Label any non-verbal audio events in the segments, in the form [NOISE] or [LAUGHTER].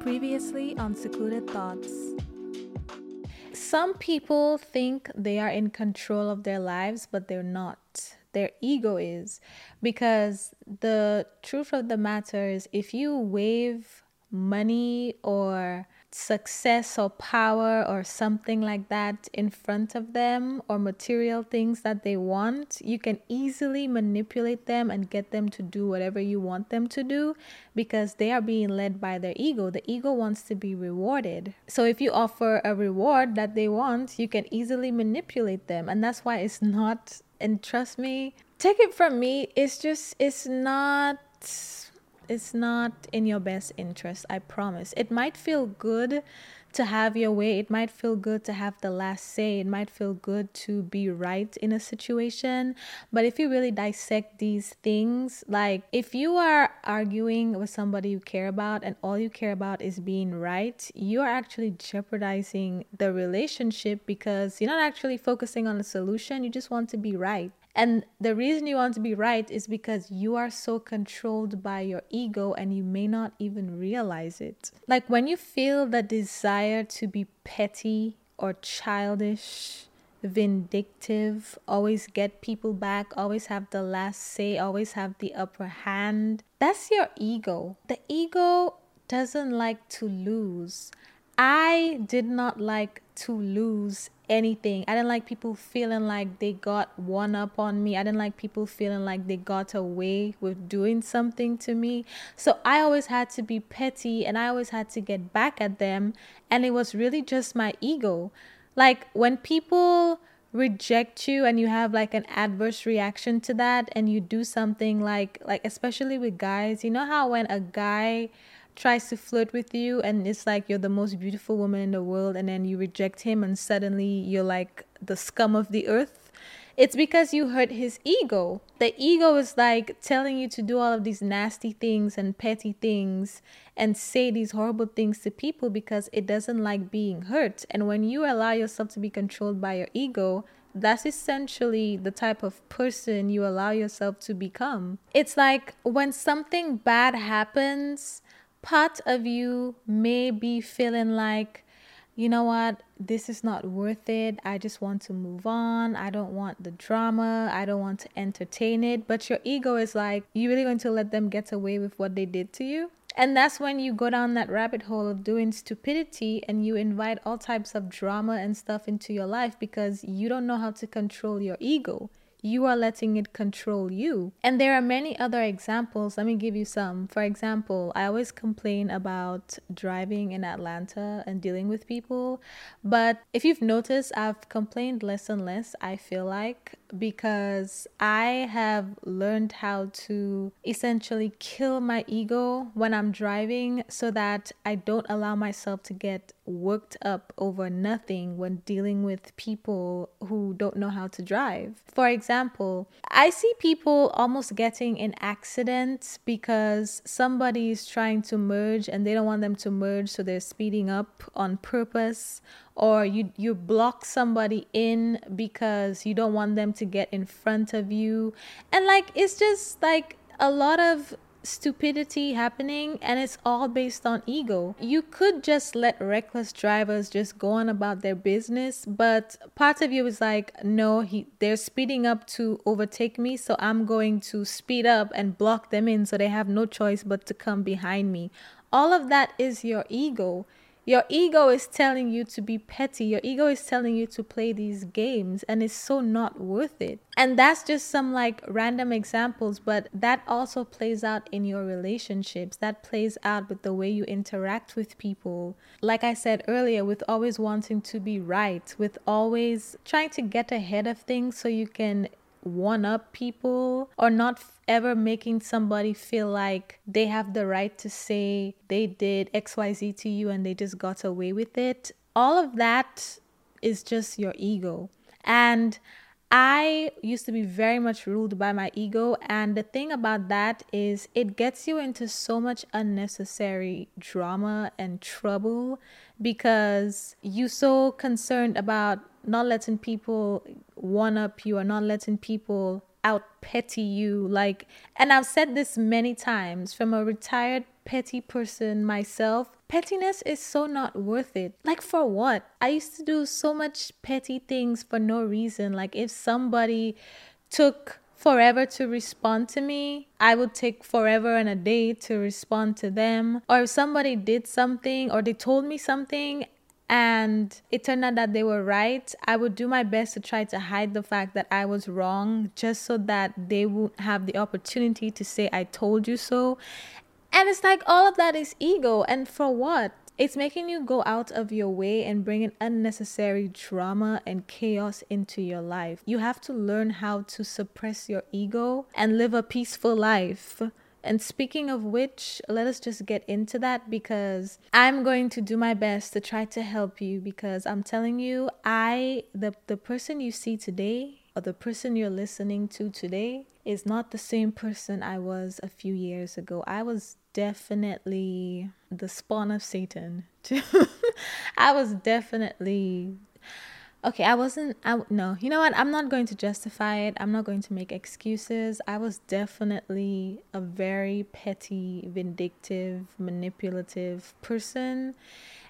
Previously on Secluded Thoughts. Some people think they are in control of their lives, but they're not. Their ego is. Because the truth of the matter is, if you wave money or success or power or something like that in front of them or material things that they want, you can easily manipulate them and get them to do whatever you want them to do because they are being led by their ego. The ego wants to be rewarded. So if you offer a reward that they want, you can easily manipulate them. And that's why it's not, and trust me, take it from me, it's just, it's not it's not in your best interest, I promise. It might feel good to have your way. It might feel good to have the last say. It might feel good to be right in a situation. But if you really dissect these things, like if you are arguing with somebody you care about and all you care about is being right, you are actually jeopardizing the relationship because you're not actually focusing on the solution. You just want to be right. And the reason you want to be right is because you are so controlled by your ego and you may not even realize it. Like when you feel the desire to be petty or childish, vindictive, always get people back, always have the last say, always have the upper hand, that's your ego. The ego doesn't like to lose. I did not like to lose anything. I didn't like people feeling like they got one up on me. I didn't like people feeling like they got away with doing something to me. So I always had to be petty and I always had to get back at them. And it was really just my ego. Like when people reject you and you have like an adverse reaction to that and you do something like like especially with guys you know how when a guy tries to flirt with you and it's like you're the most beautiful woman in the world and then you reject him and suddenly you're like the scum of the earth? It's because you hurt his ego. The ego is like telling you to do all of these nasty things and petty things and say these horrible things to people because it doesn't like being hurt. And when you allow yourself to be controlled by your ego that's essentially the type of person you allow yourself to become. It's like when something bad happens, part of you may be feeling like, you know what, this is not worth it. I just want to move on. I don't want the drama. I don't want to entertain it. But your ego is like, you really going to let them get away with what they did to you? And that's when you go down that rabbit hole of doing stupidity and you invite all types of drama and stuff into your life because you don't know how to control your ego you are letting it control you. And there are many other examples. Let me give you some. For example, I always complain about driving in Atlanta and dealing with people. But if you've noticed, I've complained less and less, I feel like, because I have learned how to essentially kill my ego when I'm driving so that I don't allow myself to get worked up over nothing when dealing with people who don't know how to drive. For example, I see people almost getting in accidents because somebody is trying to merge and they don't want them to merge, so they're speeding up on purpose or you you block somebody in because you don't want them to get in front of you and like it's just like a lot of stupidity happening and it's all based on ego. You could just let reckless drivers just go on about their business, but part of you is like, no, he they're speeding up to overtake me, so I'm going to speed up and block them in so they have no choice but to come behind me All of that is your ego. Your ego is telling you to be petty. Your ego is telling you to play these games, and it's so not worth it. And that's just some like random examples, but that also plays out in your relationships. That plays out with the way you interact with people. Like I said earlier, with always wanting to be right, with always trying to get ahead of things so you can one up people or not ever making somebody feel like they have the right to say they did XYZ to you and they just got away with it. All of that is just your ego. And I used to be very much ruled by my ego. And the thing about that is, it gets you into so much unnecessary drama and trouble because you're so concerned about not letting people one up you or not letting people out petty you like and I've said this many times from a retired petty person myself pettiness is so not worth it. Like for what? I used to do so much petty things for no reason. Like if somebody took forever to respond to me, I would take forever and a day to respond to them. Or if somebody did something or they told me something and it turned out that they were right, I would do my best to try to hide the fact that I was wrong just so that they would have the opportunity to say, I told you so. And it's like all of that is ego. And for what? It's making you go out of your way and bringing unnecessary drama and chaos into your life. You have to learn how to suppress your ego and live a peaceful life. And speaking of which, let us just get into that because I'm going to do my best to try to help you because I'm telling you, I the the person you see today or the person you're listening to today is not the same person I was a few years ago. I was definitely the spawn of Satan. [LAUGHS] I was definitely okay i wasn't i no you know what? I'm not going to justify it. I'm not going to make excuses. I was definitely a very petty vindictive manipulative person.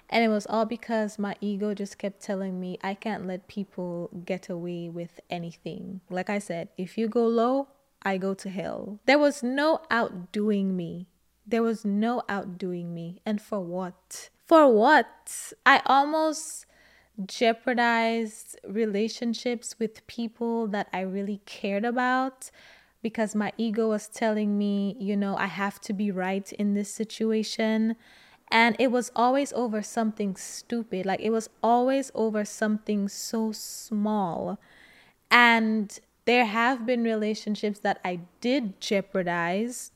And it was all because my ego just kept telling me i can't let people get away with anything. Like i said if you go low i go to hell. There was no outdoing me. There was no outdoing me. And for what? For what? I almost jeopardized relationships with people that I really cared about because my ego was telling me, you know, I have to be right in this situation. And it was always over something stupid. Like it was always over something so small. And there have been relationships that I did jeopardize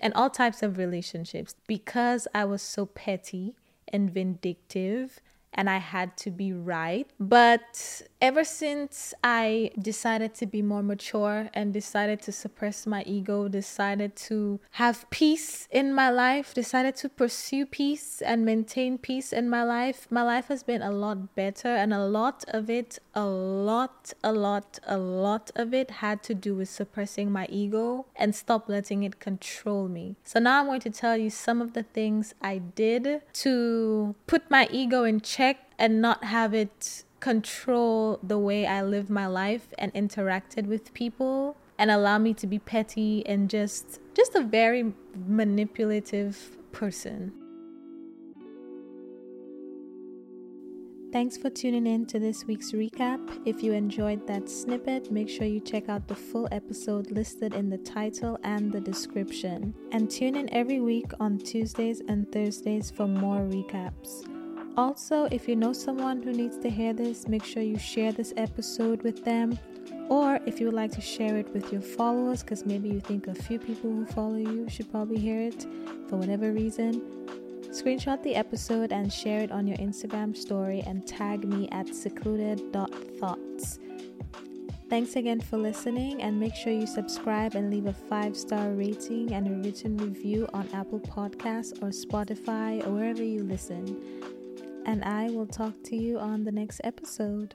and all types of relationships because I was so petty and vindictive and I had to be right. But ever since I decided to be more mature and decided to suppress my ego, decided to have peace in my life, decided to pursue peace and maintain peace in my life, my life has been a lot better. And a lot of it, a lot, a lot, a lot of it had to do with suppressing my ego and stop letting it control me. So now I'm going to tell you some of the things I did to put my ego in check and not have it control the way I live my life and interacted with people and allow me to be petty and just just a very manipulative person. Thanks for tuning in to this week's recap. If you enjoyed that snippet, make sure you check out the full episode listed in the title and the description. And tune in every week on Tuesdays and Thursdays for more recaps. Also, if you know someone who needs to hear this, make sure you share this episode with them. Or if you would like to share it with your followers, because maybe you think a few people who follow you should probably hear it for whatever reason, screenshot the episode and share it on your Instagram story and tag me at secluded.thoughts. Thanks again for listening, and make sure you subscribe and leave a five star rating and a written review on Apple Podcasts or Spotify or wherever you listen and I will talk to you on the next episode.